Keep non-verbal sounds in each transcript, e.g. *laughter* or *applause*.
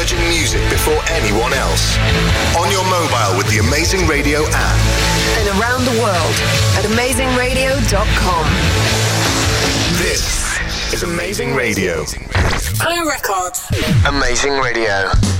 Virgin Music before anyone else. On your mobile with the Amazing Radio app. And around the world at amazingradio.com. This is Amazing Radio. Clue Records. Amazing Radio.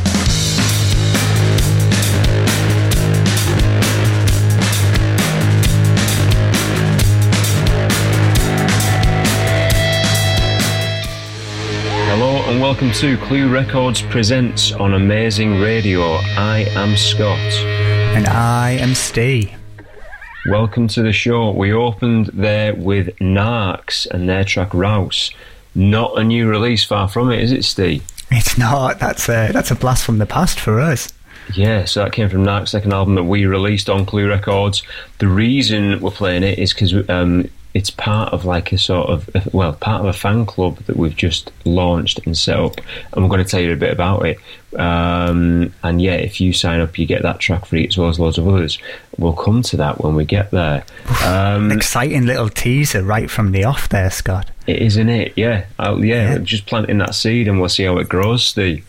Hello and welcome to Clue Records Presents on Amazing Radio. I am Scott. And I am Steve. Welcome to the show. We opened there with Narcs and their track Rouse. Not a new release, far from it, is it, Steve? It's not. That's a that's a blast from the past for us. Yeah, so that came from Narcs' second album that we released on Clue Records. The reason we're playing it is because um, it's part of like a sort of well part of a fan club that we've just launched and set up. And we're going to tell you a bit about it. Um, and yeah if you sign up you get that track free as well as loads of others. We'll come to that when we get there. Um, exciting little teaser right from the off there scott. It is isn't it? Yeah. I'll, yeah, yeah, just planting that seed and we'll see how it grows steve.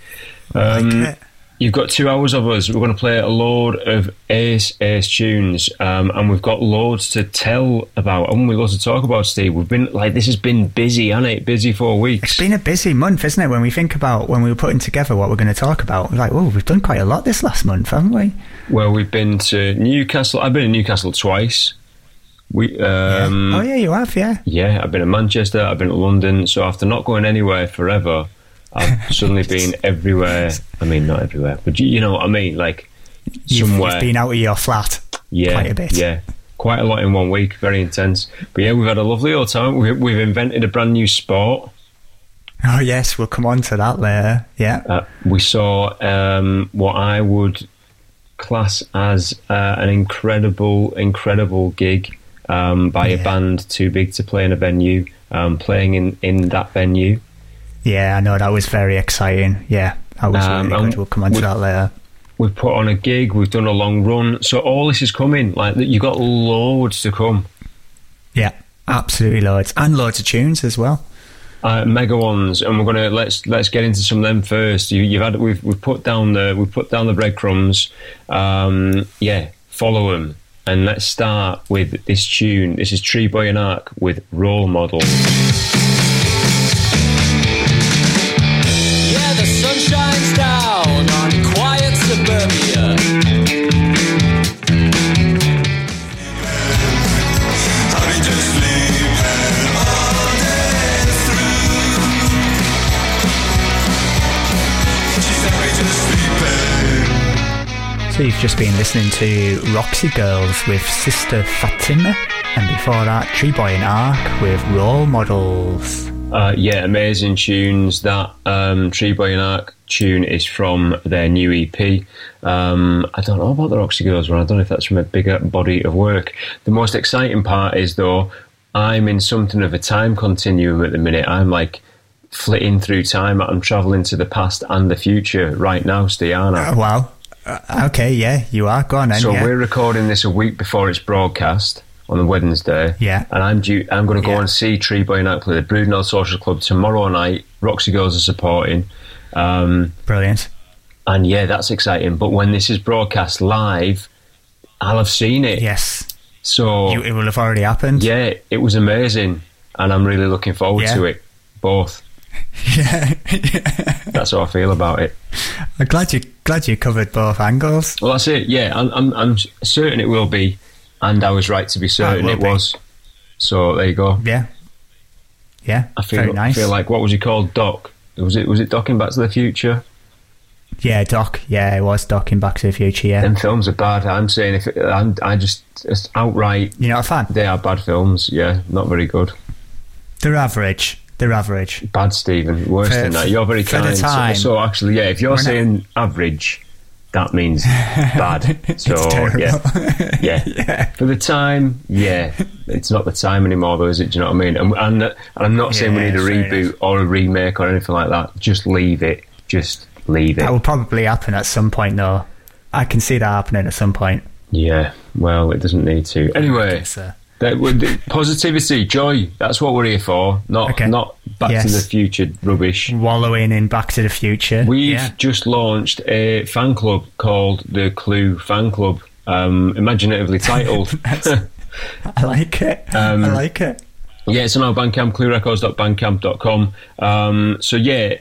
Um, like You've got two hours of us. We're going to play a load of ace ace tunes, um, and we've got loads to tell about, and we've got to talk about. Steve, we've been like this has been busy, hasn't it? Busy for weeks. It's been a busy month, isn't it? When we think about when we were putting together what we're going to talk about, we're like, oh, we've done quite a lot this last month, haven't we? Well, we've been to Newcastle. I've been in Newcastle twice. We, um, yeah. oh yeah, you have, yeah. Yeah, I've been to Manchester. I've been to London. So after not going anywhere forever. I've *laughs* suddenly been everywhere. I mean, not everywhere, but you, you know what I mean. Like you've, somewhere. You've been out of your flat. Yeah, quite a bit. Yeah, quite a lot in one week. Very intense. But yeah, we've had a lovely old time. We, we've invented a brand new sport. Oh yes, we'll come on to that later. Yeah, uh, we saw um, what I would class as uh, an incredible, incredible gig um, by yeah. a band too big to play in a venue, um, playing in in that venue. Yeah, I know that was very exciting. Yeah, that was um, really good. We'll come on to that later. We've put on a gig. We've done a long run. So all this is coming. Like you've got loads to come. Yeah, absolutely loads, and loads of tunes as well. Uh, mega ones, and we're gonna let's let's get into some of them first. You, have had we've we've put down the we've put down the breadcrumbs. Um, yeah, follow them, and let's start with this tune. This is Treeboy and Arc with Role Model. Just been listening to Roxy Girls with Sister Fatima, and before that, Treeboy and Ark with Role Models. Uh, yeah, amazing tunes. That um, Treeboy and Ark tune is from their new EP. Um, I don't know about the Roxy Girls one. I don't know if that's from a bigger body of work. The most exciting part is though, I'm in something of a time continuum at the minute. I'm like flitting through time. I'm traveling to the past and the future right now, Stiana. Uh, wow. Uh, okay, yeah, you are. Go on then. So yeah. we're recording this a week before it's broadcast on the Wednesday. Yeah. And I'm due. I'm going to go yeah. and see Treeboy Night play the Brudenell Social Club tomorrow night. Roxy Girls are supporting. Um, Brilliant. And yeah, that's exciting. But when this is broadcast live, I'll have seen it. Yes. So you, it will have already happened. Yeah, it was amazing, and I'm really looking forward yeah. to it. Both. Yeah. *laughs* That's how I feel about it. I'm glad you glad you covered both angles. Well, that's it. Yeah, I'm I'm, I'm certain it will be, and I was right to be ah, certain it, it was. So there you go. Yeah. Yeah. I feel very nice. I feel like what was he called? Doc. Was it was it Doc in Back to the Future? Yeah, Doc. Yeah, it was Doc in Back to the Future. Yeah, and films are bad. I'm saying if it, I'm, I just, just outright. You're not a fan. They are bad films. Yeah, not very good. They're average. They're average. Bad, Stephen. Worse for, than that. You're very kind. So, so, actually, yeah, if you're saying not... average, that means *laughs* bad. So yeah. *laughs* yeah, yeah. For the time, yeah, it's not the time anymore, though, is it? Do you know what I mean? And, and, and I'm not saying yeah, we need a reboot or a remake or anything like that. Just leave it. Just leave it. That will probably happen at some point, though. I can see that happening at some point. Yeah. Well, it doesn't need to. Anyway. Uh, That, positivity, joy. That's what we're here for. Not okay. not Back Yes. to the Future rubbish. Wallowing in Back to the Future. We've yeah. just launched a fan club called the Clue Fan Club, um, imaginatively titled. *laughs* I like it. Um, I like it. Yeah, it's on our Bandcamp, cluerecords.bandcamp.com. Um, so yeah,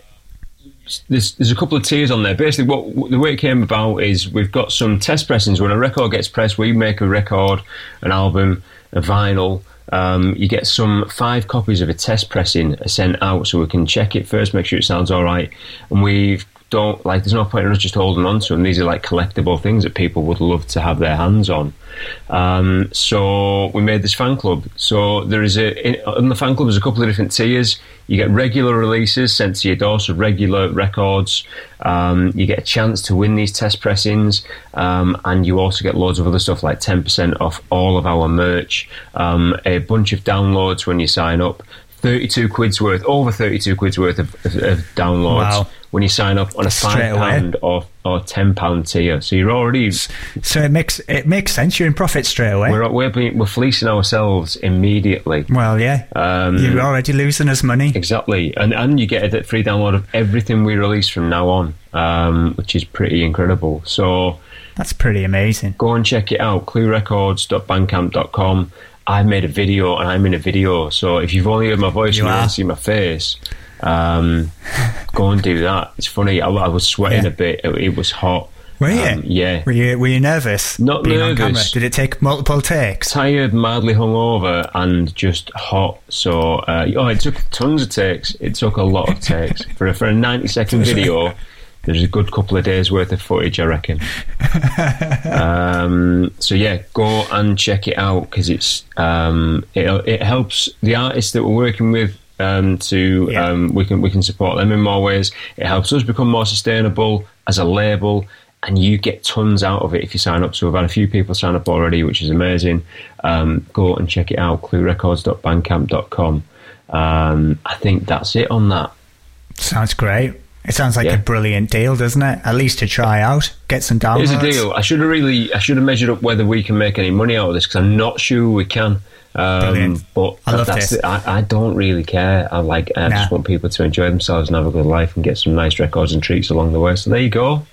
there's there's a couple of tiers on there. Basically, what the way it came about is we've got some test pressings. When a record gets pressed, we make a record, an album, a vinyl. Um, you get some five copies of a test pressing sent out, so we can check it first, make sure it sounds all right, and we've don't like. There's no point in us just holding on to them. These are like collectible things that people would love to have their hands on. Um, so we made this fan club. So there is a in, in the fan club. There's a couple of different tiers. You get regular releases sent to your door, so regular records. Um, you get a chance to win these test pressings, um, and you also get loads of other stuff like 10% off all of our merch, um, a bunch of downloads when you sign up. 32 quid's worth, over 32 quid's worth of, of, of downloads Wow. when you sign up on a Straight five pound or or ten pound tier. So you're already So it makes it makes sense. You're in profit straight away. we're we're, being, we're fleecing ourselves immediately. well, yeah. Um, You're already losing us money. Exactly, and and you get a free download of everything we release from now on, um, which is pretty incredible. So That's pretty amazing. go and check it out. ClueRecords.bandcamp.com. I made a video, and I'm in a video. So if you've only heard my voice You and you are. want to see my face, um, go and do that. It's funny. I, I was sweating Yeah. a bit. It, it was hot. Were you? Um, yeah. Were you Were you nervous? Not being on camera? nervous. Did it take multiple takes? tired, madly hungover, and just hot. So, uh, oh, it took tons of takes. It took a lot of takes for a, for a ninety second *laughs* video. There's a good couple of days worth of footage, I reckon. *laughs* um, so yeah, go and check it out because it's um, it, it helps the artists that we're working with. Um, to Yeah. um, we can we can support them in more ways. It helps us become more sustainable as a label, and you get tons out of it if you sign up. So we've had a few people sign up already, which is amazing. Um, go and check it out, cluerecords.bandcamp.com. Um, I think that's it on that. Sounds great. It sounds like Yeah. a brilliant deal, doesn't it? At least to try out, get some downloads. Here's the deal. I should have really, I should have measured up whether we can make any money out of this because I'm not sure we can. Um, Brilliant. but I love that's this. it. I, I don't really care. I like. I just want people to enjoy themselves and have a good life and get some nice records and treats along the way. So there you go.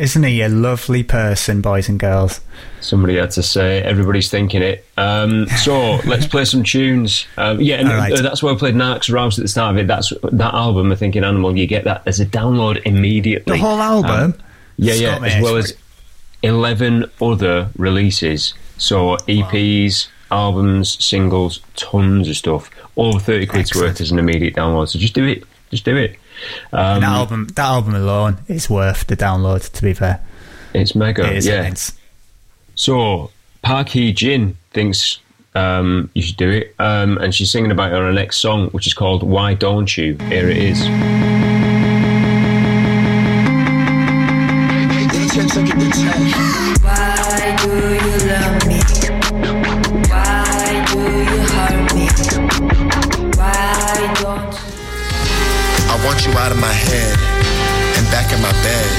Isn't he a lovely person, boys and girls? Somebody had to say. Everybody's thinking it. Um, so *laughs* let's play some tunes. Um, yeah, and All right. uh, that's why I played Narcs Rouse at the start of it. That's that album. I Thinking Animal. You get that as a download immediately. The whole album? Um, yeah, yeah, Scott, as well as eleven other releases. So EPs, albums, singles, tons of stuff. Over thirty quid's Excellent. worth as an immediate download. So just do it. Just do it. Um, that album, that album alone is worth the download. To be fair, it's mega. it is yeah. immense. So Park Hye Jin thinks um, you should do it, um, and she's singing about it on her next song, which is called "Why Don't You." Here it is. Out of my head and back in my bed.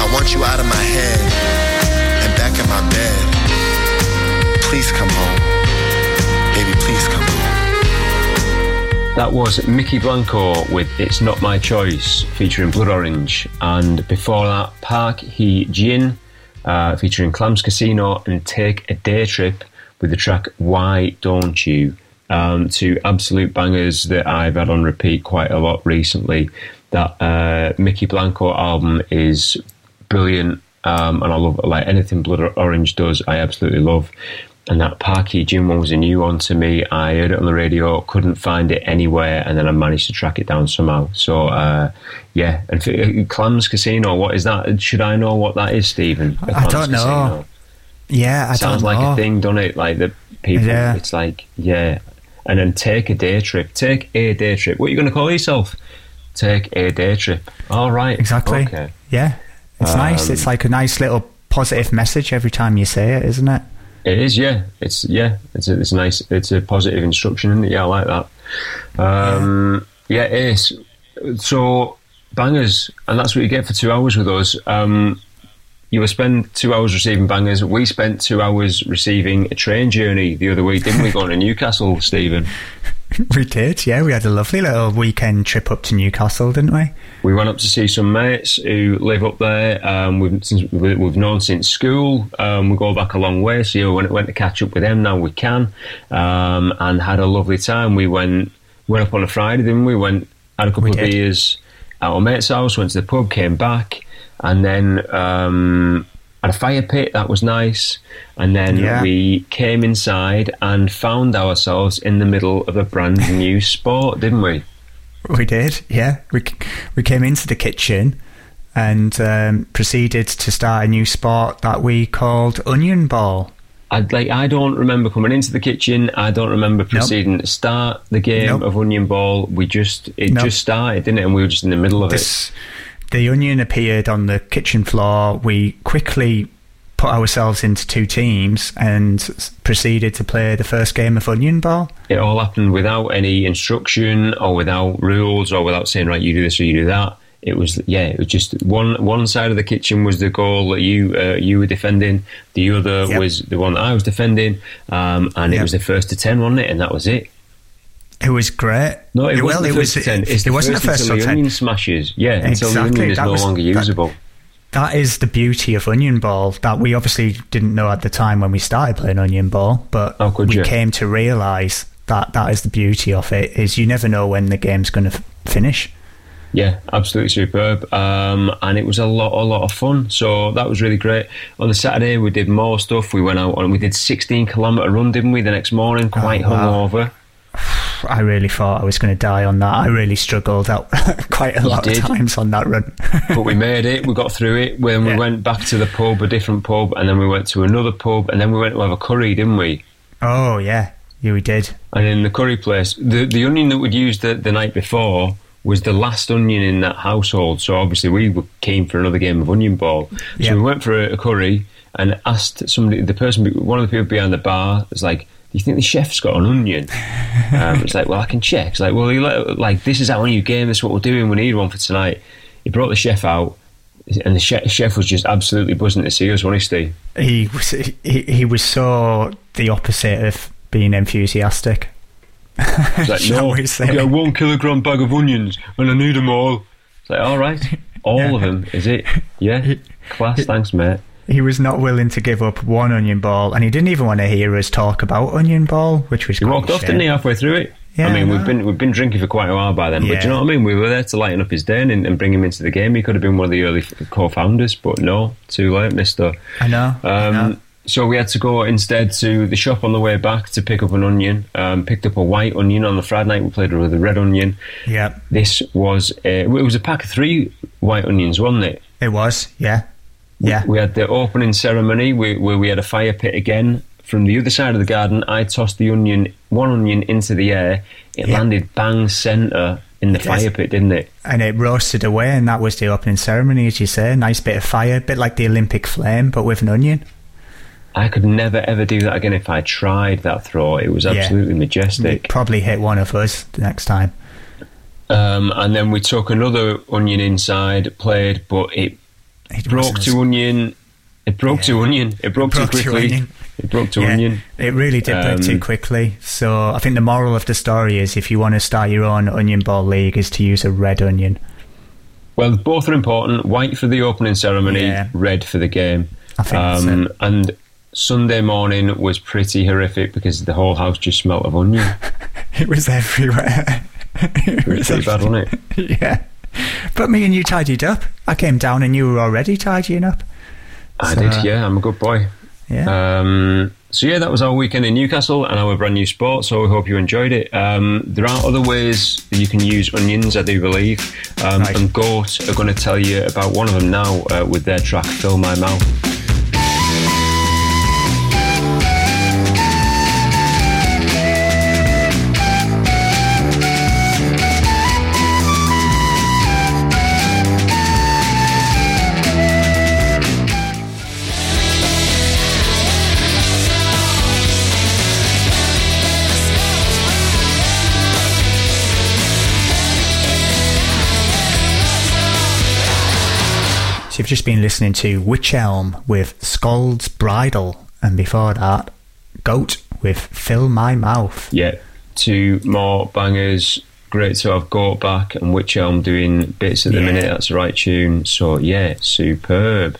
I want you out of my head and back in my bed. Please come home. Baby, please come home. That was Mykki Blanco with "It's Not My Choice" featuring Blood Orange, and before that, Park Hye Jin uh, featuring Clams Casino and "Take a Day Trip" with the track "Why Don't You." Um, two absolute bangers that I've had on repeat quite a lot recently. That uh, Mykki Blanco album is brilliant, um, and I love like anything Blood Orange does. I absolutely love. And that Park Hye Jin one was a new one to me. I heard it on the radio, couldn't find it anywhere, and then I managed to track it down somehow. So, uh, yeah. And for, uh, Clams Casino, what is that? Should I know what that is, Stephen? I Clams don't know. Yeah, I Sounds like know. a thing, doesn't it? Like the people, Yeah. it's like, yeah. And then take a day trip. Take a day trip. What are you going to call yourself? Take a day trip. All right. Exactly. Okay. Yeah, it's nice. Um, It's like a nice little positive message every time you say it, isn't it? It is, yeah. It's yeah. It's a, it's nice. It's a positive instruction, isn't it? Yeah, I like that. Um, yeah, it is. So bangers, and that's what you get for two hours with us. Um, you will spend two hours receiving bangers. We spent two hours receiving a train journey the other week, didn't we? Going to Newcastle, Stephen. *laughs* we did, yeah. We had a lovely little weekend trip up to Newcastle, didn't we? We went up to see some mates who live up there. Um, we've since, we- we've known since school. Um, we go back a long way, so yeah, when it went to catch up with them, now we can. Um, and had a lovely time. We went went up on a Friday, didn't we? Went had a couple We of did. beers at our mate's house. Went to the pub, came back, and then um, had a fire pit. That was nice. And then Yeah. we came inside and found ourselves in the middle of a brand *laughs* new sport, didn't we? We did, yeah. We we came into the kitchen and um, proceeded to start a new sport that we called onion ball. I like. I don't remember coming into the kitchen. I don't remember proceeding to start the game Nope. of Onion Ball. We just it Nope. just started, didn't it? And we were just in the middle of it. The onion appeared on the kitchen floor. We quickly put ourselves into two teams and proceeded to play the first game of onion ball. It all happened without any instruction or without rules or without saying right, you do this or you do that. It was yeah, it was just one one side of the kitchen was the goal that you uh, you were defending. The other Yep. was the one that I was defending, um, and it was the first to ten, wasn't it? And that was it. It was great. No, it well, wasn't it was. ten. It's it wasn't first the first until the ten. onion smashes. Yeah, until the Exactly, onion is that no was- longer that- usable. That is the beauty of Onion Ball that we obviously didn't know at the time when we started playing Onion Ball, but Oh, we you? came to realise that that is the beauty of it. Is you never know when the game's going to f- finish. Yeah, absolutely superb. Um, and it was a lot, a lot of fun. So that was really great. On the Saturday, we did more stuff. We went out and we did 16 kilometre run, didn't we? The next morning, quite Oh, wow. hungover. I really thought I was going to die on that. I really struggled out *laughs* quite a lot did. of times on that run. *laughs* but we made it. We got through it. When we Yeah. went back to the pub, a different pub, and then we went to another pub, and then we went to have a curry, didn't we? oh yeah, yeah, we did. And in the curry place, the the onion that we'd used the, the night before was the last onion in that household. So obviously we were keen for another game of onion ball. So Yeah. we went for a, a curry and asked somebody, the person, one of the people behind the bar, was like, "Do you think the chef's got an onion?" um, it's like, "Well, I can check." It's like, "Well, let, like this is our new game. This is what we're doing. We need one for tonight." He brought the chef out. And the chef, chef was just absolutely buzzing to see us, wasn't he, was he, he was so the opposite of being enthusiastic. Like, *laughs* no? I've got a one kilogram bag of onions and I need them all. It's like, all right, *laughs* all of them, is it? Yeah, *laughs* class, thanks, mate. He was not willing to give up one onion ball, and he didn't even want to hear us talk about onion ball, which was He walked a off, didn't he, halfway through it? Yeah, I mean, I we've been we've been drinking for quite a while by then, yeah. but do you know what I mean? We were there to lighten up his day and, and bring him into the game. He could have been one of the early co-founders, but no, too late, Mister. I know. I Um, know. so we had to go instead to the shop on the way back to pick up an onion. Um, picked up a white onion on the Friday night. We played with a red onion. Yeah, This was a, it was a pack of three white onions, wasn't it? it was. Yeah, yeah. We had the opening ceremony where, where we had a fire pit again. From the other side of the garden, I tossed the onion, one onion into the air. It Yeah. landed bang centre in the It fire pit, didn't it? and it roasted away, and that was the opening ceremony, as you say. Nice bit of fire, bit like the Olympic flame, but with an onion. I could never ever do that again if I tried that throw. It was Yeah. absolutely majestic. Probably hit one of us the next time. Um, and then we took another onion inside, played, but it It broke to as- onion. It broke Yeah. to onion. It broke, broke too to quickly. onion. It broke to Yeah, onion. It really did break too Um, quickly. So I think the moral of the story is if you want to start your own onion ball league, is to use a red onion. Well, both are important. White for the opening ceremony, Yeah. red for the game. I think Um, it. and Sunday morning was pretty horrific because the whole house just smelt of onion. *laughs* It was everywhere. *laughs* it It was pretty bad, wasn't it? *laughs* yeah. But me and you tidied up. I came down and you were already tidying up. I So, did, uh, yeah. I'm a good boy. Yeah. Um, so yeah, that was our weekend in Newcastle and our brand new sport. So we hope you enjoyed it. Um, there are other ways that you can use onions, I do believe. Um, Right. And Goat are going to tell you about one of them now uh, with their track "Fill My Mouth." You've just been listening to Witch Elm with Scald's Bridle, and before that, Goat with Fill My Mouth. Yeah, two more bangers. Great to have Goat back and Witch Elm doing bits at the Yeah. minute. That's the right tune. So yeah, superb.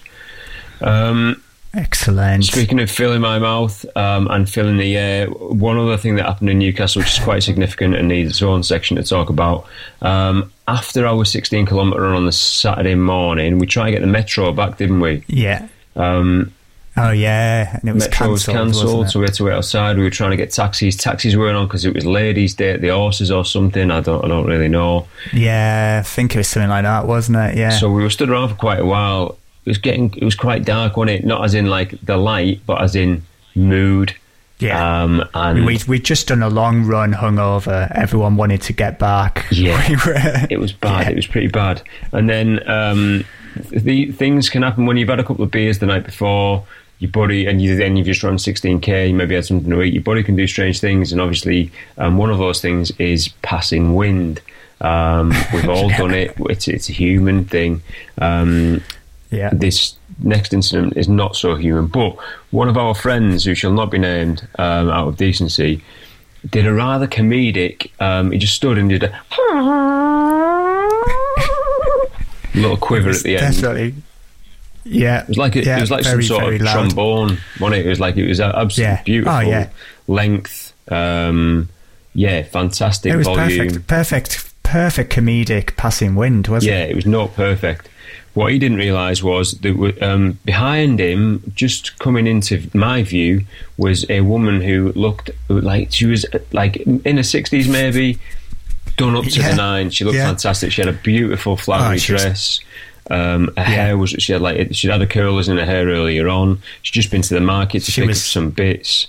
Um, Excellent. Speaking of filling my mouth um, and filling the air, one other thing that happened in Newcastle, which is quite significant and needs its own section to talk about. Um, after our 16 kilometre run on the Saturday morning, we tried to get the metro back, didn't we? Yeah. Um, Oh yeah, and it was metro was cancelled. cancelled, wasn't it? so we had to wait outside. We were trying to get taxis. Taxis weren't on because it was ladies' day at the horses or something. I don't, I don't really know. Yeah, I think it was something like that, wasn't it? Yeah. So we were stood around for quite a while. It was getting, it was quite dark, wasn't it? Not as in like the light, but as in mood. yeah. Um, and we we just done a long run hungover. Everyone wanted to get back. Yeah. *laughs* We were- it was bad. Yeah. It was pretty bad. And then um, the things can happen when you've had a couple of beers the night before. Your body, and you then you've just run 16k. You maybe had something to eat. Your body can do strange things, and obviously, um, one of those things is passing wind. Um, we've all *laughs* done it. It's it's a human thing. Um, yeah. this next incident is not so human. But one of our friends, who shall not be named um, out of decency, did a rather comedic. Um, he just stood and did a *laughs* little quiver at the end. It Definitely. Yeah. was like a, yeah, it was like very, some sort of loud. trombone, wasn't it? It was like it was absolutely Yeah. beautiful Oh, yeah. length. Um, yeah, fantastic It was volume. perfect, perfect, perfect comedic passing wind, wasn't it? Yeah, it was not perfect. What he didn't realise was that um, behind him, just coming into my view, was a woman who looked like she was like in her sixties, maybe done up to Yeah. the nine. She looked Yeah. fantastic. She had a beautiful flowery Oh, dress. Um, her hair was she had like she had the curlers in her hair earlier on. She'd just been to the market to She pick was- up some bits.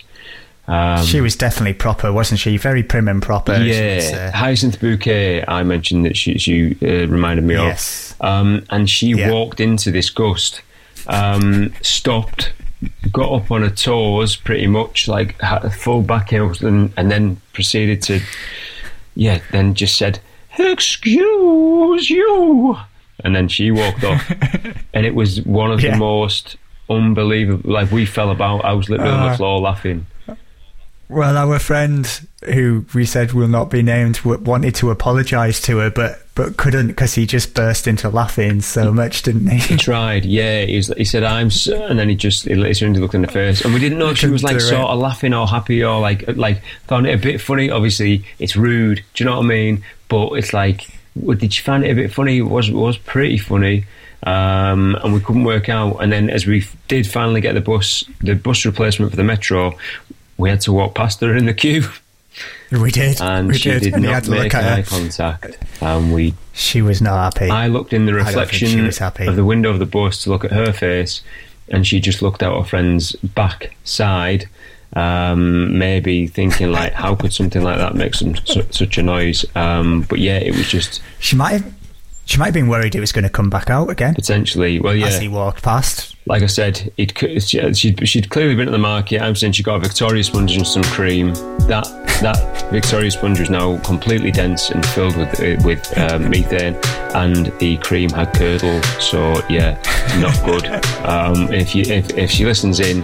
Um, She was definitely proper, wasn't she? Very prim and proper. yeah, uh, Hyacinth Bouquet. I mentioned that she, she uh, reminded me Yes. of, um, and she Yeah. walked into this gust, um, stopped, got up on her toes, pretty much like had a full back heels, and, and then proceeded to, yeah, then just said, "Excuse you," and then she walked off, *laughs* and it was one of Yeah. the most unbelievable. Like we fell about. I was literally on the Uh. floor laughing. Well, our friend who we said will not be named wanted to apologise to her, but but couldn't because he just burst into laughing so much, didn't He he? tried, yeah. He, was, he said, "I'm," so, and then he just he literally looked in the face, and we didn't know if she was like sort of laughing or happy or like like found it a bit funny. Obviously, it's rude. Do you know what I mean? But it's like, did you find it a bit funny? It was it was pretty funny, um, and we couldn't work out. And then as we f- did finally get the bus, the bus replacement for the metro, we had to walk past her in the queue, we did, and we she did, did and not had to make look eye at her. contact, and we She was not happy. I looked in the reflection she was happy. of the window of the bus to look at her face, and she just looked at her friend's back side, um, maybe thinking like, "How could something like that make some su- such a noise?" Um, but yeah, it was just She might have, she might have been worried it was going to come back out again potentially. Well, yeah. as he walked past. like I said, it she, she'd, she'd clearly been at the market. I'm saying she got a Victoria sponge and some cream. That that Victoria sponge was now completely dense and filled with uh, with um, *laughs* methane, and the cream had curdle. So yeah, not good. Um, if you if, if she listens in,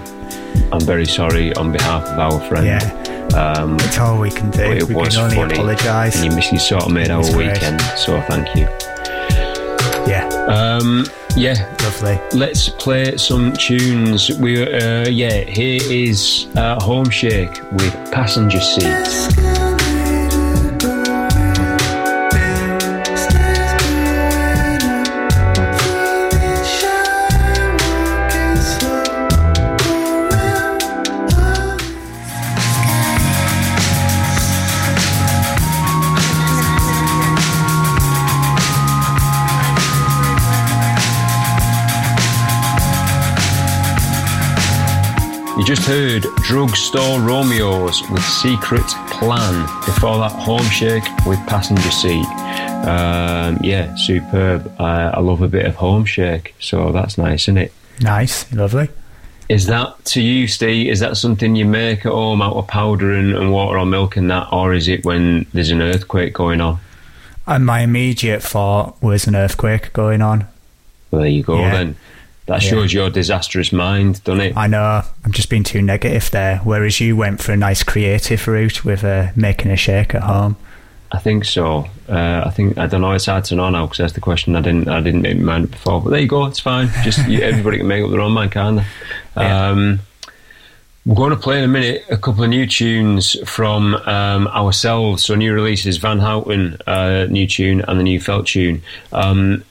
I'm very sorry on behalf of our friend. Yeah, Um, that's all we can do. it we was can only funny, apologise. and you, you sort of made our weekend. So thank you. Yeah, Um, yeah, lovely. Let's play some tunes. We uh, yeah, here is uh, Home Shake with Passenger Seat. Just heard Drugstore Romeos with Secret Plan. Before that, Home Shake with Passenger Seat. Um, yeah, superb. I, I love a bit of Home Shake, so that's nice, isn't it? Nice, lovely. Is that to you, Steve? Is that something you make at home out of powder and, and water or milk and that, or is it when there's an earthquake going on? And my immediate thought was an earthquake going on. Well, there you go Yeah. then. That Yeah. shows your disastrous mind, doesn't it? I know. I'm just being too negative there. Whereas you went for a nice creative route with uh, making a shake at home. I think so. Uh, I think I don't know. It's hard to know now because that's the question. I didn't. I didn't make my mind before. But there you go. It's fine. Just you, *laughs* everybody can make up their own mind, can't they? Yeah. Um, we're going to play in a minute a couple of new tunes from um, ourselves. So new releases: Van Houten, uh, new tune, and the new Felt tune. Um,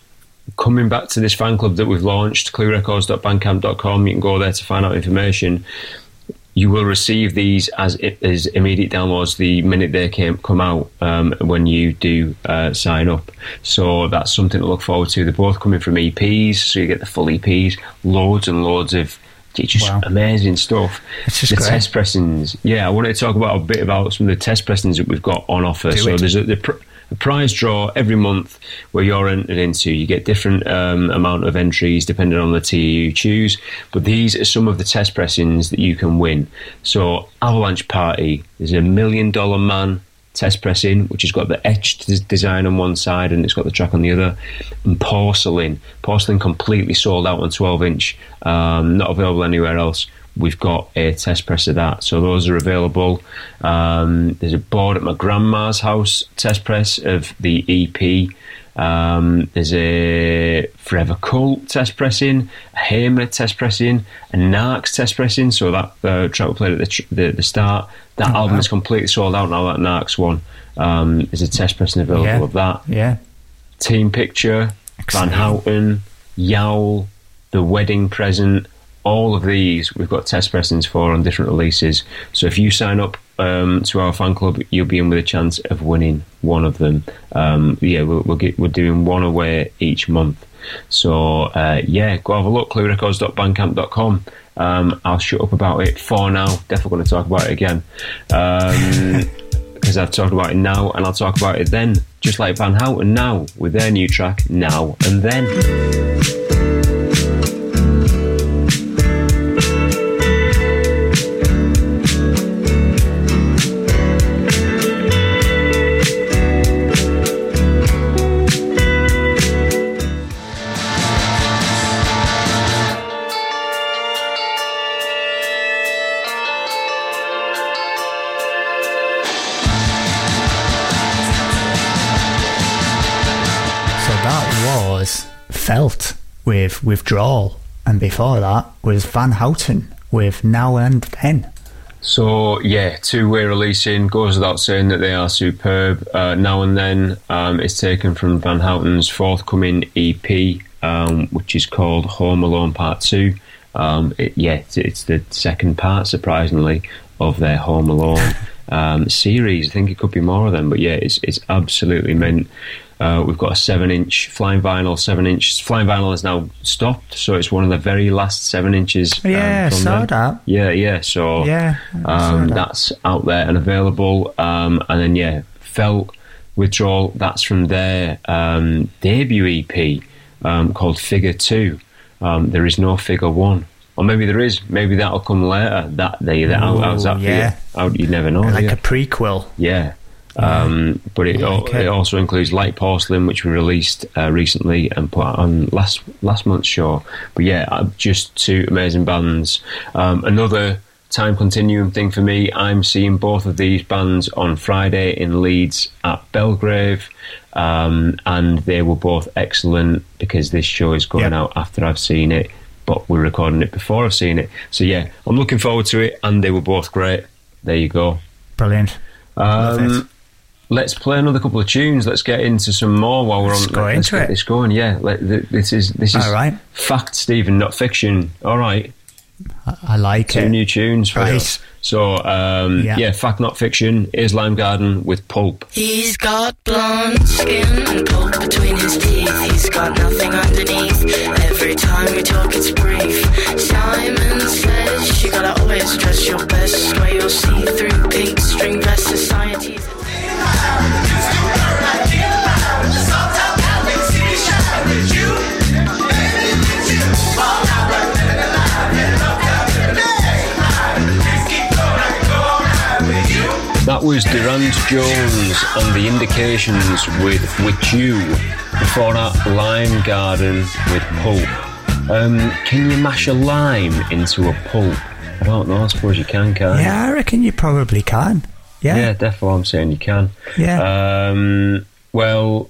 coming back to this fan club that we've launched, cluerecords.bandcamp.com. You can go there to find out information. You will receive these as as immediate downloads the minute they came, come out um, when you do uh, sign up. So that's something to look forward to. They're both coming from EPs, so you get the full EPs, loads and loads of it's just Wow. amazing stuff. It's just the great. test pressings, yeah. I wanted to talk about a bit about some of the test pressings that we've got on offer. Do so it. there's a, the pr- a prize draw every month where you're entered into. You get different um, amount of entries depending on the tier you choose. But these are some of the test pressings that you can win. So Avalanche Party, there's a million dollar man test pressing, which has got the etched design on one side and it's got the track on the other. And Porcelain, Porcelain completely sold out on 12 inch, um, not available anywhere else. We've got a test press of that, so those are available. Um, there's a Bored at My Grandma's House test press of the EP. Um, there's a Forever Cult test pressing, a Hamer test pressing, a Narcs test pressing. So that uh, track we played at the, tr- the, the start, that Oh, album wow. is completely sold out now. That Narcs one, um, there's a test pressing available Yeah. of that. Yeah. Team Picture, Excellent. Van Houten, Yowl, The Wedding Present, all of these we've got test pressings for on different releases. So if you sign up um, to our fan club, you'll be in with a chance of winning one of them. Um, yeah, we'll, we'll get, we're doing one away each month. So uh, yeah, go have a look, cluerecords.bandcamp.com. Um, I'll shut up about it for now. Definitely going to talk about it again. Um, *laughs* because I've talked about it now and I'll talk about it then, just like Van Houten now with their new track Now and Then. Felt with Withdrawal. And before that was Van Houten with Now and Then. So yeah, two-way releasing goes without saying that they are superb. Uh, now and then, um, it's taken from Van Houten's forthcoming EP, um, which is called Home Alone Part Two. Um, it, yeah, it's, it's the second part, surprisingly, of their Home Alone *laughs* um, series. I think it could be more of them, but yeah, it's it's absolutely mint. Uh, we've got a seven-inch flying vinyl. Seven inch flying vinyl is now stopped, so it's one of the very last seven inches. um, Yeah, saw them. that. Yeah, yeah. So Yeah, um, that. that's out there and available. Um, and then yeah, felt withdrawal. That's from their um, debut EP um, called Figure Two. Um, there is no Figure One, or maybe there is. Maybe that'll come later. That day, that how, how's that Ooh, for yeah. you? How, you never know. like you? a prequel. Yeah. Um, but it, I al- like it. it also includes Light Porcelain, which we released uh, recently and put on last last month's show. But yeah, uh, just two amazing bands. Um, another time continuum thing for me. I'm seeing both of these bands on Friday in Leeds at Belgrave, um, and they were both excellent because this show is going Yep. out after I've seen it. But we're recording it before I've seen it. So yeah, I'm looking forward to it, and they were both great. There you go. Brilliant. Um, let's play another couple of tunes. Let's get into some more while we're Let's on. go let's into get it. this going. Yeah, let, this is this is All right. fact, Stephen, not fiction. All right, I, I like two it. new tunes for Right. us. So um, Yeah. yeah. fact, not fiction. Is Lime Garden with Pulp. He's got blonde skin and pulp between his teeth. He's got nothing underneath. Every time we talk, it's brief. Was Durand Jones and the Indications with With You. Before that, Lime Garden with Pulp. Um, can you mash a lime into a pulp? I don't know. I suppose you can, can't? Yeah, I reckon you probably can. Yeah. Yeah, definitely. I'm saying you can. Yeah. Um, well,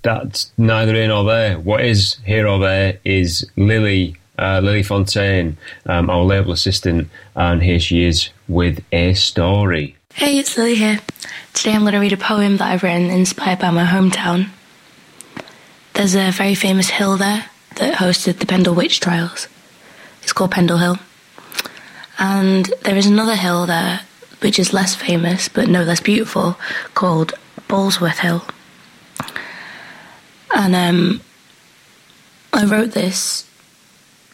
that's neither here nor there. What is here or there is Lily, uh, Lily Fontaine, um, our label assistant, and here she is with a story. Hey, it's Lily here. Today I'm going to read a poem that I've written inspired by my hometown. There's a very famous hill there that hosted the Pendle Witch Trials. It's called Pendle Hill. And there is another hill there, which is less famous but no less beautiful, called Boulsworth Hill. And um, I wrote this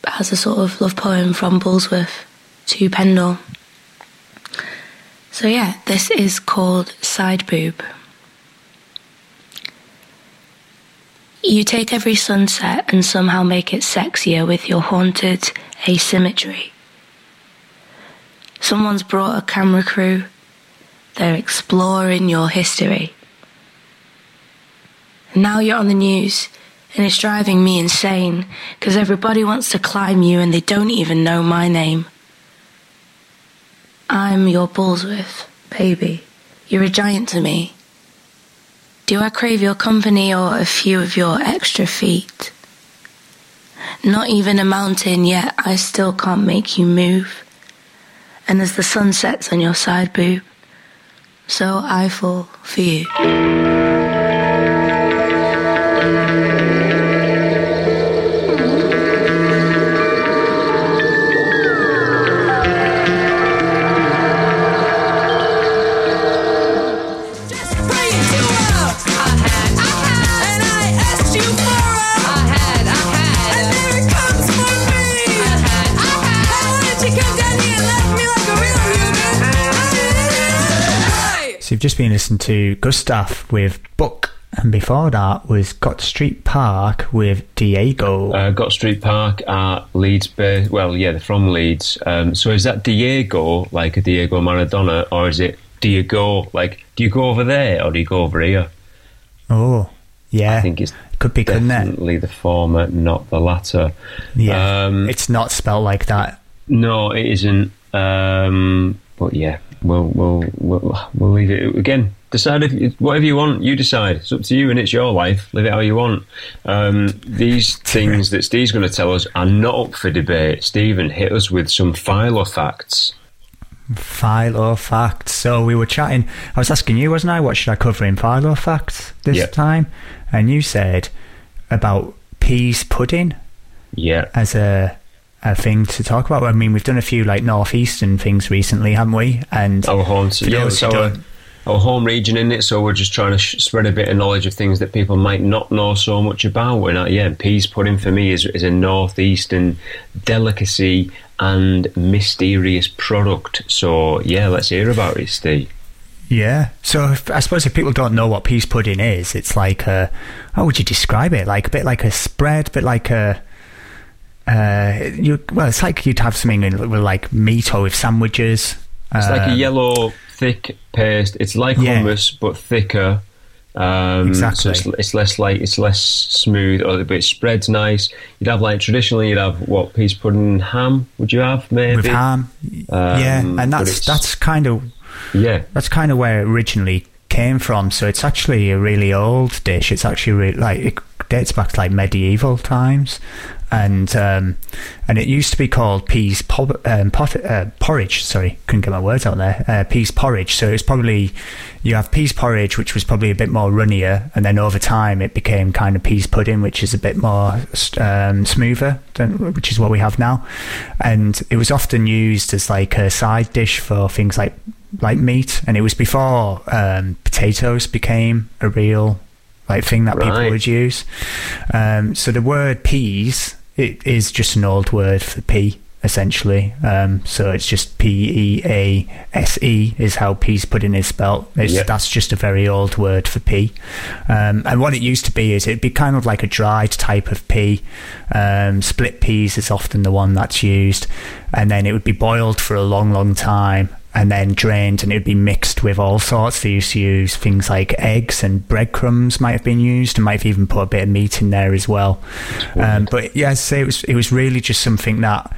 as a sort of love poem from Boulsworth to Pendle. So yeah, this is called Side Boob. You take every sunset and somehow make it sexier with your haunted asymmetry. Someone's brought a camera crew, they're exploring your history. And now you're on the news, and it's driving me insane because everybody wants to climb you and they don't even know my name. I'm your Boulsworth, baby. You're a giant to me. Do I crave your company or a few of your extra feet? Not even a mountain, yet I still can't make you move. And as the sun sets on your side boob, so I fall for you. Just been listening to Gustaf with Book, and before that was Gotts Street Park with Diego. Uh, Gotts Street Park at Leeds. Well, yeah, they're from Leeds. Um, so is that Diego, like a Diego Maradona, or is it Diego, like, do you go over there or do you go over here? oh, yeah. I think it's Could be, definitely the former, not the latter. Yeah. Um, it's not spelled like that. No, it isn't. Um, but yeah, we'll we'll we'll, we'll leave it again. Decide if whatever you want. You decide. It's up to you, and it's your life. Live it how you want. Um, these *laughs* things that Steve's going to tell us are not up for debate. Stephen, hit us with some file or facts. File or facts. So we were chatting. I was asking you, wasn't I? What should I cover in file or facts this Yeah. time? And you said about pease pudding Yeah, as a a thing to talk about. I mean, we've done a few like northeastern things recently, haven't we? And our home. Yeah, it's who our, our home region in it. So we're just trying to sh- spread a bit of knowledge of things that people might not know so much about. And uh, yeah, pease pudding for me is is a northeastern delicacy and mysterious product. So yeah, let's hear about it, Steve. Yeah. So if, I suppose if people don't know what pease pudding is, it's like a, how would you describe it? Like a bit like a spread, but like a, uh, you well, it's like you'd have something with like meat or with sandwiches. It's like a Um, yellow, thick paste. It's like Yeah. hummus but thicker. Um, Exactly. So it's, it's less like it's less smooth, or but it spreads nice. You'd have like traditionally, you'd have what pease pudding ham? Would you have maybe with ham. yeah, Um, and that's that's kind of Yeah, that's kind of where it originally came from. So it's actually a really old dish. It's actually re- like it dates back to like medieval times, and um, and it used to be called peas po- um, pot- uh, porridge. Sorry, couldn't get my words out there. Uh, pease porridge. So it's probably you have pease porridge, which was probably a bit more runnier, and then over time it became kind of pease pudding, which is a bit more um, smoother, than, which is what we have now. And it was often used as like a side dish for things like like meat, and it was before um, potatoes became a real like thing that people would use. Um, so the word peas it is just an old word for pea, essentially. Um, so it's just P E A S E is how pease pudding is spelt. It's, Yeah. That's just a very old word for pea. Um, and what it used to be is it'd be kind of like a dried type of pea. Um, split peas is often the one that's used, and then it would be boiled for a long, long time. And then drained, and it'd be mixed with all sorts. They used to use things like eggs and breadcrumbs might have been used, and might have even put a bit of meat in there as well. Um, but yeah, say it was it was really just something that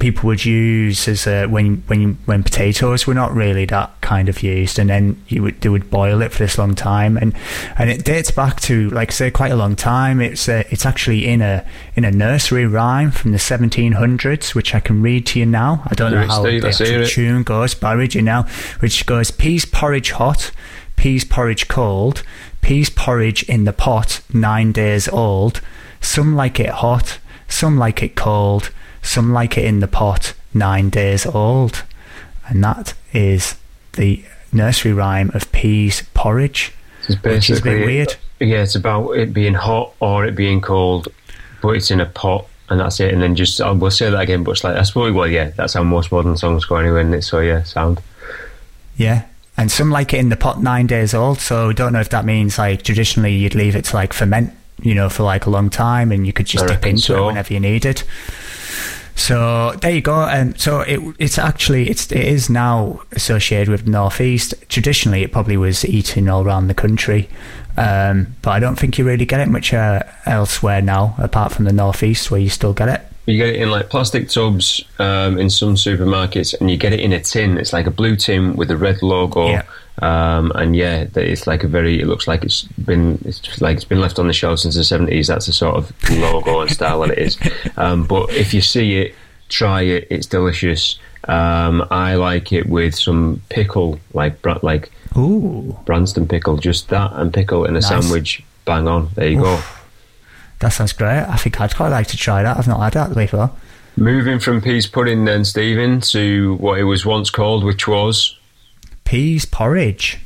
people would use as a, when when when potatoes were not really that kind of used, and then you would they would boil it for this long time, and and it dates back to like say quite a long time. It's uh, it's actually in a in a nursery rhyme from the 1700s, which I can read to you now. I don't know how the tune goes, but I read you now, which goes pease porridge hot, pease porridge cold, pease porridge in the pot, nine days old. Some like it hot, some like it cold, some like it in the pot, nine days old. And that is the nursery rhyme of pease porridge, It's which is a bit basically- weird. Yeah, it's about it being hot or it being cold, but it's in a pot, and that's it. And then just I will say that again, but it's like that's probably well, yeah, that's how most modern songs go anyway. Isn't it? So yeah, sound. Yeah. And some like it in the pot nine days old. So don't know if that means like traditionally you'd leave it to like ferment, you know, for like a long time and you could just dip into it whenever you needed. So there you go. And so it it's actually it's it is now associated with the northeast. Traditionally, it probably was eaten all around the country, um, but I don't think you really get it much uh, elsewhere now, apart from the northeast, where you still get it. You get it in like plastic tubs um, in some supermarkets, and you get it in a tin. It's like a blue tin with a red logo. Yeah. Um, and yeah, it's like a very. It looks like it's been. It's like it's been left on the shelf since the seventies. That's the sort of logo and style that it is. Um, but if you see it, try it. It's delicious. Um, I like it with some pickle, like like Ooh, Branston pickle. Just that and pickle in a Nice. sandwich. Bang on. There you go. That sounds great. I think I'd quite like to try that. I've not had that before. Moving from pease pudding, then Stephen, to what it was once called, which was Pease porridge.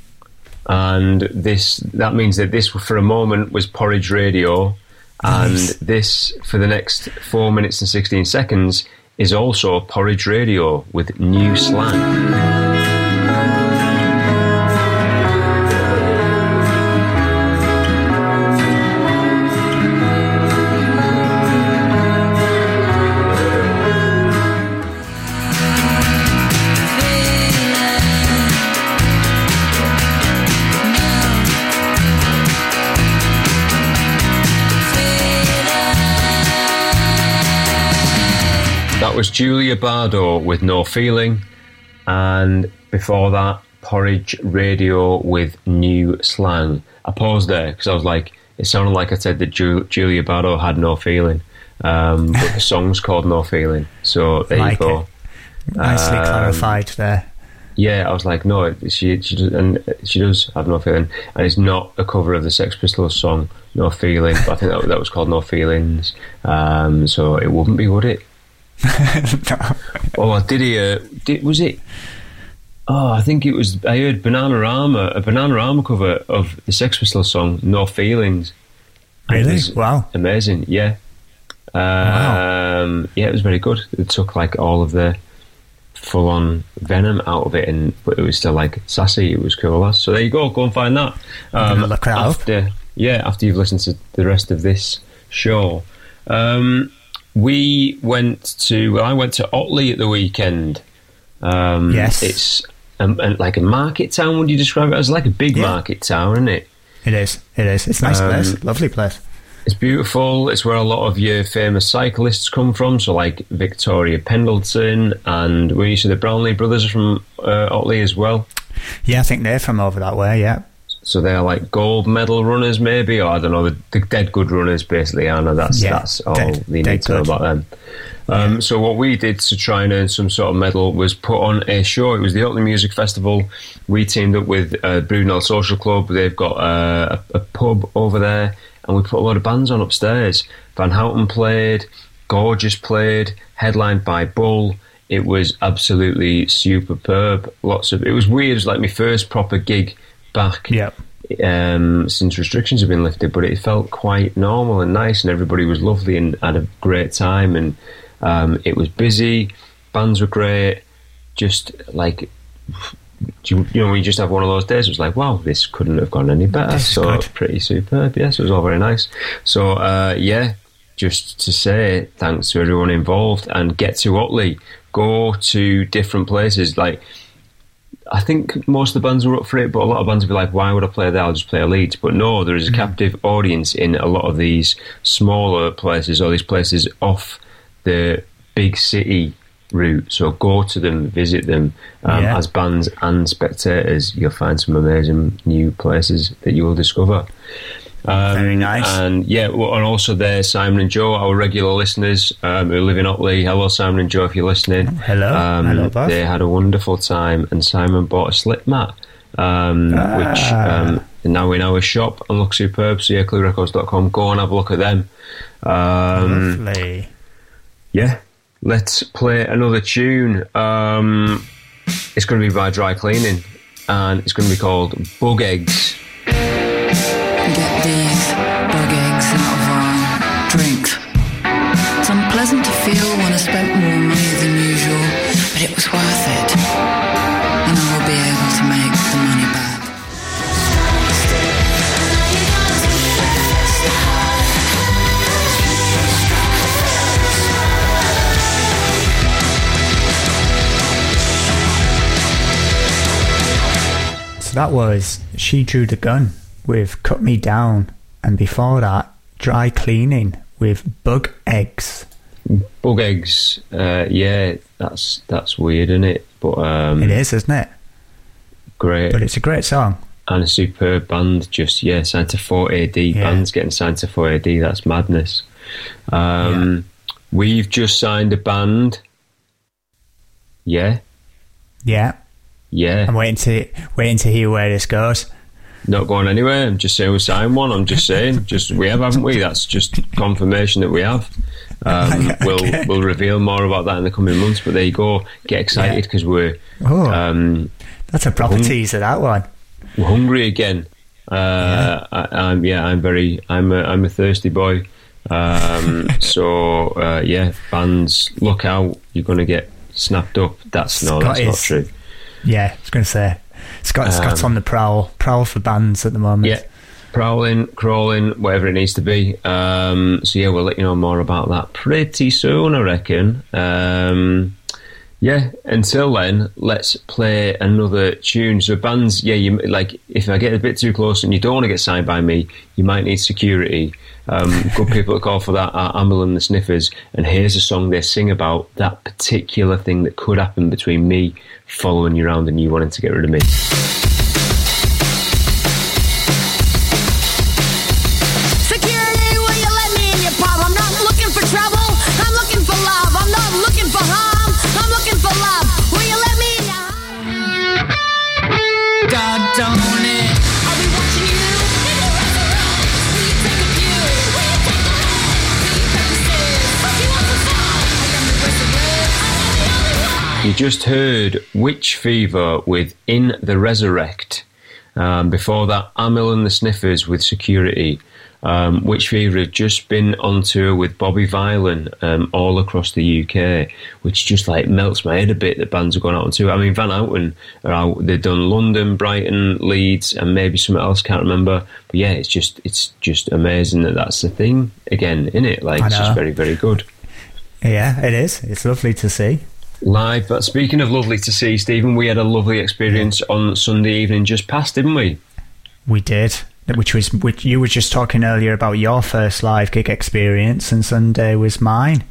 and this that means that this for a moment was porridge radio and Nice. this for the next 4 minutes and 16 seconds is also porridge radio with new slang was Julia Bardo with no feeling and before that porridge radio with new slang I paused there because I was like it sounded like I said that Ju- Julia Bardo had no feeling um, but the song's called no feeling so there Like you go it. Nicely Um, clarified there. Yeah, I was like, no, she she does, and she does have no feeling, and it's not a cover of the Sex Pistols song "No Feeling," but I think that that was called "No Feelings," um, so it wouldn't be, would it? *laughs* Oh, I did hear. Did, was it? Oh, I think it was. I heard Bananarama, a Bananarama cover of the Sex Pistols song "No Feelings." Really? Wow. amazing! Yeah, um, yeah, it was very good. It took like all of the full-on venom out of it, and but it was still like sassy. It was cool. So there you go. Go and find that. Um, look after, yeah, after you've listened to the rest of this show. Um, we went to. Well, I went to Otley at the weekend. Um, Yes. it's um, like a market town. Would you describe it as like a big Yeah. market town, isn't it? It is. It is. It's a nice Um, place. Lovely place. It's beautiful. It's where a lot of your famous cyclists come from. So, like Victoria Pendleton, and we used to the Brownlee brothers are from uh, Otley as well. Yeah, I think they're from over that way. Yeah. So they're like gold medal runners, maybe, or I don't know, the, the dead good runners, basically. I know that's Yeah, that's all dead- they need to know about them. Um, So what we did to try and earn some sort of medal was put on a show. It was the Otley Music Festival. We teamed up with uh, Brudenell Social Club. They've got uh, a, a pub over there, and we put a lot of bands on upstairs. Van Houten played, Gorgeous played, headlined by Bull. It was absolutely superb. Lots of it was weird. It was like my first proper gig back Yeah. um, since restrictions have been lifted, but it felt quite normal and nice, and everybody was lovely and had a great time, and um, it was busy. Bands were great. Just like you, you know, when you just have one of those days, it was like, wow, this couldn't have gone any better. So good. pretty superb. Yes, it was all very nice. So uh, yeah, just to say thanks to everyone involved and get to Otley. Go to different places like I think most of the bands were up for it, but a lot of bands would be like, "Why would I play there? I'll just play a Leeds." But no, there is a Mm. captive audience in a lot of these smaller places or these places off the big city route. So go to them, visit them um, Yeah. as bands and spectators. You'll find some amazing new places that you will discover. Um, Very nice. And yeah, well, and also there, Simon and Joe, our regular listeners um, who live in Otley. Hello, Simon and Joe, if you're listening. Hello. Um, Hello. They had a wonderful time, and Simon bought a slip mat, um, which Ah. um, is now in our shop and looks superb. So yeah, cluerecords.com. Go and have a look at them. Um, Lovely. yeah, let's play another tune. Um, it's going to be by Dry Cleaning, and it's going to be called Bug Eggs. It's unpleasant to feel when I spent more money than usual, but it was worth it. And I will be able to make the money back. So that was She Drew the Gun with Cut Me Down, and before that, Dry Cleaning with Bug Eggs. Bug eggs, uh, yeah, that's that's weird, isn't it? But um, It is, isn't it? great But it's a great song. and a superb band. Just yeah, signed to 4AD. Yeah. Bands getting signed to 4AD. That's madness. Um, We've just signed a band. Yeah, Yeah. yeah. I'm waiting to waiting to hear where this goes. Not going anywhere. I'm just saying we signed one. I'm just saying, just we have, haven't we? That's just confirmation that we have. Um, *laughs* We'll we'll reveal more about that in the coming months. But there you go. Get excited Yeah. because we're Oh, um, that's a proper um, teaser, that one. we're hungry again. Uh, I, I'm yeah, I'm very I'm a, I'm a thirsty boy. Um, *laughs* so uh, yeah, fans, look out! You're going to get snapped up. That's no, Scott that's not true. Yeah, I was going to say. Scott, Scott's Um, on the prowl. Prowl for bands at the moment. Yeah, prowling, crawling, whatever it needs to be. Um, so yeah, we'll let you know more about that pretty soon, I reckon. Um, yeah, until then, let's play another tune. So bands, yeah, you like if I get a bit too close and you don't want to get signed by me, you might need security. Um, good people to call for that are Amyl and the Sniffers, and here's a song they sing about that particular thing that could happen between me following you around and you wanting to get rid of me. Just heard Witch Fever with In the Resurrect. Um, before that, Amyl and the Sniffers with Security. Um, Witch Fever had just been on tour with Bob Vylan um, all across the UK, which just like melts my head a bit that bands are going out on tour. I mean, Van Houten are out. They've done London, Brighton, Leeds, and maybe something else. Can't remember. But yeah, it's just it's just amazing that that's the thing again, in it? Like it's just very very good. Yeah, it is. It's lovely to see. Live. But speaking of lovely to see, Stephen, we had a lovely experience on Sunday evening just past, didn't we? We did. Which was which you were just talking earlier about your first live gig experience, and Sunday was mine.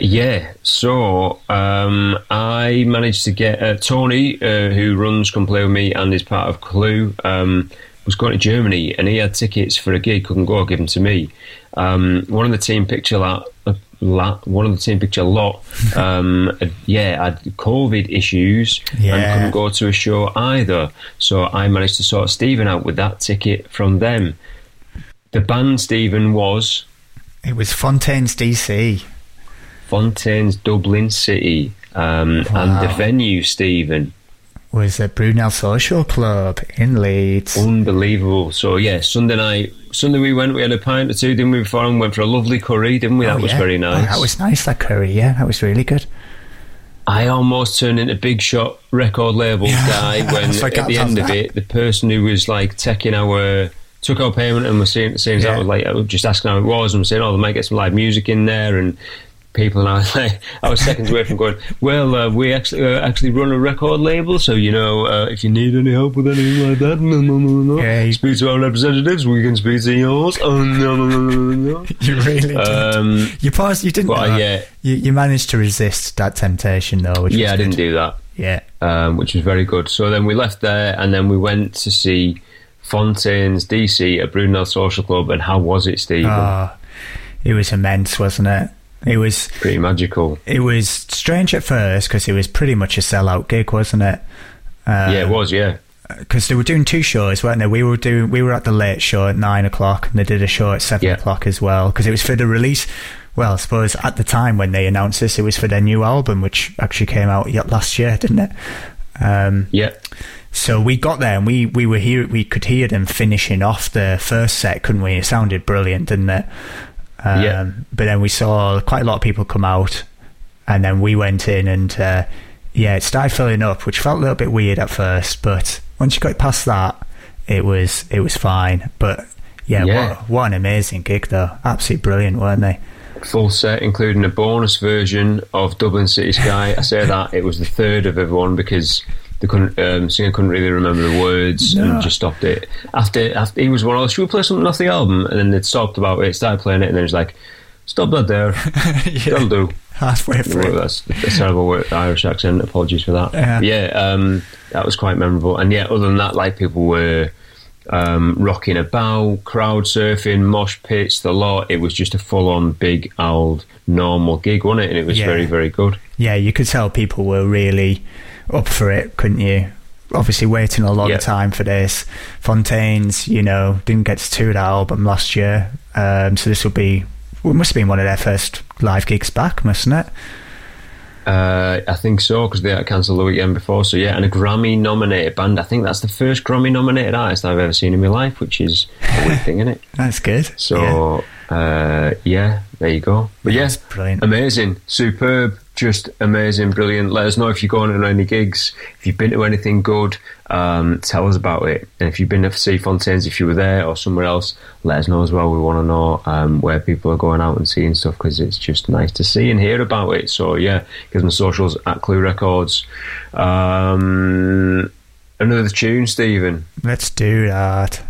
Yeah. So um, I managed to get uh, Tony, uh, who runs Come Play with Me and is part of Clue, um, was going to Germany and he had tickets for a gig. Couldn't go. Give them to me. Um, one of the team picture lot. Uh, lot one of the team picture a lot, um, yeah, had COVID issues and couldn't go to a show either. So I managed to sort Stephen out with that ticket from them. The band Stephen was It was Fontaines DC. Fontaines Dublin City, um, and the venue, Stephen, Was at Brudenell Social Club in Leeds. unbelievable. So yeah, Sunday night, Sunday we went, we had a pint or two, didn't we? Before and went for a lovely curry, didn't we? That Oh, was yeah. very Oh, nice. that was nice. That curry, yeah, that was really good. I almost turned into Big Shot record label Yeah. guy *laughs* when at the that- end of it, the person who was like taking our took our payment and was saying, saying Yeah. that was like just asking how it was and was saying, oh, they might get some live music in there and people, and I was *laughs* like, I was seconds away from going. Well, uh, we actually uh, actually run a record label, so you know, uh, if you need any help with anything like that, no, no, no, no, speak to our representatives. We can speak to yours. Oh no, no, no, no, no. *laughs* You really did. Um, you paused. You didn't. but, uh, yeah. You, you managed to resist that temptation, though. Which yeah, I didn't good. do that. Yeah. um, which was very good. So then we left there, and then we went to see Fontaines DC at Brudenell Social Club. And how was it, Stephen? Oh, it was immense, wasn't it? It was. Pretty magical. It was strange at first because it was pretty much a sellout gig, wasn't it? Uh, yeah, it was. Yeah, because they were doing two shows, weren't they? We were doing we were at the late show at nine o'clock, and they did a show at seven Yeah. o'clock as well. Because it was for the release. Well, I suppose at the time when they announced this, it was for their new album, which actually came out yet last year, didn't it? Um, yeah, so we got there and we, we were here. We could hear them finishing off the first set, couldn't we? It sounded brilliant, didn't it? Um, Yeah. But then we saw quite a lot of people come out, and then we went in, and uh, yeah, it started filling up, which felt a little bit weird at first. But once you got past that, it was it was fine. But yeah, Yeah. What, what an amazing gig, though! Absolutely brilliant, weren't they? full set, including a bonus version of Dublin City Sky. I say *laughs* that it was the third of everyone because the couldn't, um, singer couldn't really remember the words No. and just stopped it. After, after he was one of those, should we play something off the album? And then they'd stopped about it, started playing it, and then was like, stop that there, *laughs* that'll do. Halfway Well, through. that's a terrible word, Irish accent. Apologies for that. Yeah. Yeah, um, that was quite memorable. And yeah, other than that, like people were um, rocking about, crowd surfing, mosh pits, the lot. It was just a full-on big old normal gig, wasn't it? And it was Yeah. very, very good. yeah, you could tell people were really up for it, couldn't you? Obviously, waiting a long Yeah. time for this. Fontaines, you know, didn't get to tour that album last year, um, so this will be. It must have been one of their first live gigs back, mustn't it? Uh, I think so because they had cancelled the weekend before. So yeah, and a Grammy-nominated band. I think that's the first Grammy-nominated artist I've ever seen in my life, which is a weird thing, isn't it? *laughs* That's good. Yeah. So uh, yeah, there you go. But yes, yeah, brilliant. amazing, superb, just amazing, brilliant. Let us know if you're going to any gigs, if you've been to anything good. Um, tell us about it, and if you've been to see Fontaines, if you were there or somewhere else, let us know as well. We want to know um, where people are going out and seeing stuff because it's just nice to see and hear about it. So yeah, give them socials at Clue Records. Um, another tune, Stephen. Let's do that.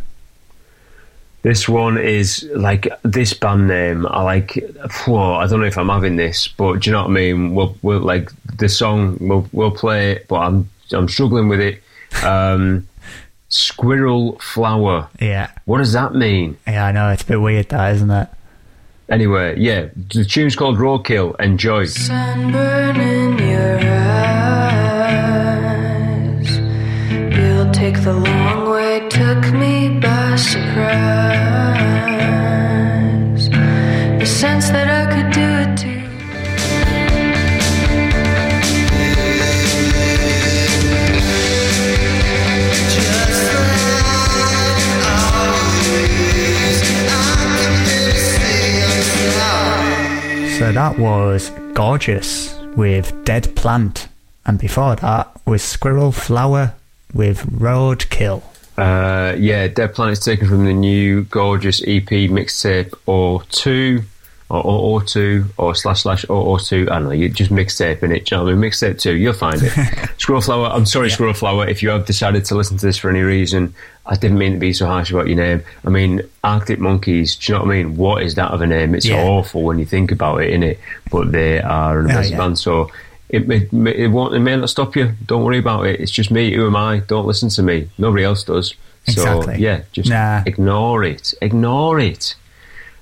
This one is like this band name. I like. Whoa, I don't know if I'm having this, but do you know what I mean? We'll, we'll like the song. We'll we'll play it, but I'm I'm struggling with it. Um, Squirrel flower. Yeah. What does that mean? Yeah, I know. It's a bit weird, that, isn't it? Anyway, yeah, the tune's called Roadkill. Enjoy. Sunburn in your eyes. You'll take the So that was Gorgeous with Dead Plant. And before that was Squirrel Flower with Roadkill. Uh, yeah, Dead Planet's taken from the new gorgeous EP mixtape O2 or O02 or slash slash O02. I don't know, you just mixtape in it. Do you know what I mean? Mixtape 2, you'll find it. *laughs* Squirrel Flower, I'm sorry, Squirrel Flower, if you have decided to listen to this for any reason, I didn't mean to be so harsh about your name. I mean, Arctic Monkeys, do you know what I mean? What is that of a name? It's Yeah. awful when you think about it, innit? But they are an Yeah, amazing yeah. band, so. It, it, it won't. It may not stop you. Don't worry about it. It's just me. Who am I? Don't listen to me. Nobody else does. Exactly. So yeah, just Nah. ignore it. Ignore it.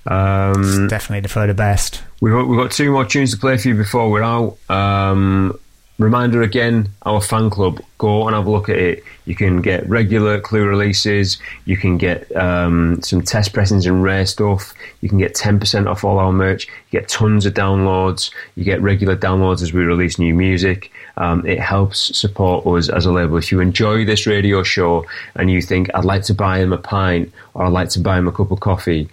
Um, Definitely the best. we've got, we've got two more tunes to play for you before we're out. Um, reminder again, our fan club. Go and have a look at it. You can get regular Clue releases. You can get um, some test pressings and rare stuff. You can get 10% off all our merch. You get tons of downloads. You get regular downloads as we release new music. Um, it helps support us as a label. If you enjoy this radio show and you think, I'd like to buy him a pint or I'd like to buy him a cup of coffee,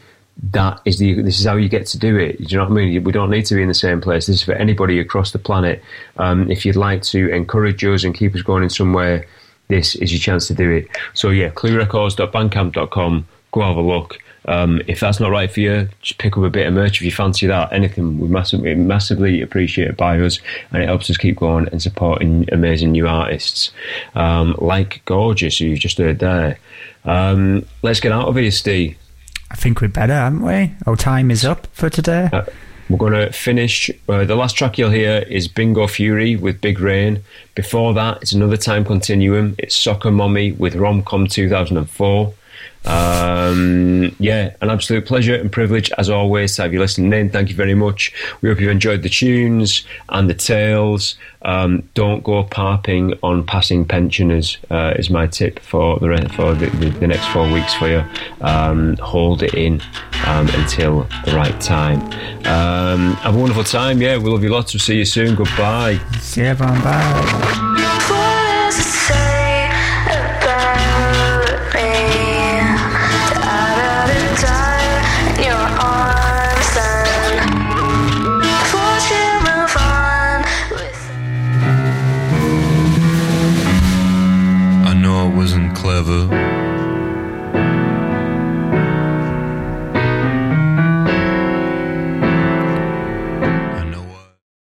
that is the this is how you get to do it. Do you know what I mean? We don't need to be in the same place. This is for anybody across the planet. Um, if you'd like to encourage us and keep us going in somewhere, this is your chance to do it. So yeah, cluerecords.bandcamp.com. Go have a look. Um, if that's not right for you, just pick up a bit of merch if you fancy that. Anything we massively, massively appreciate by us, and it helps us keep going and supporting amazing new artists um, like Gorgeous, who you've just heard there. Um, let's get out of here, Steve. I think we're better, haven't we? Our time is up for today. Uh, we're going to finish. Uh, the last track you'll hear is Bingo Fury with Big Rain. Before that, it's another time continuum. It's Soccer Mommy with Romcom 2004. Um, yeah, an absolute pleasure and privilege as always to have you listening in. Thank you very much. We hope you've enjoyed the tunes and the tales. Um, don't go parping on passing pensioners uh, is my tip for the for the, the, the next four weeks for you. Um, hold it in um, until the right time. Um, have a wonderful time. Yeah, we love you lots. We'll see you soon. Goodbye. See everyone. Bye.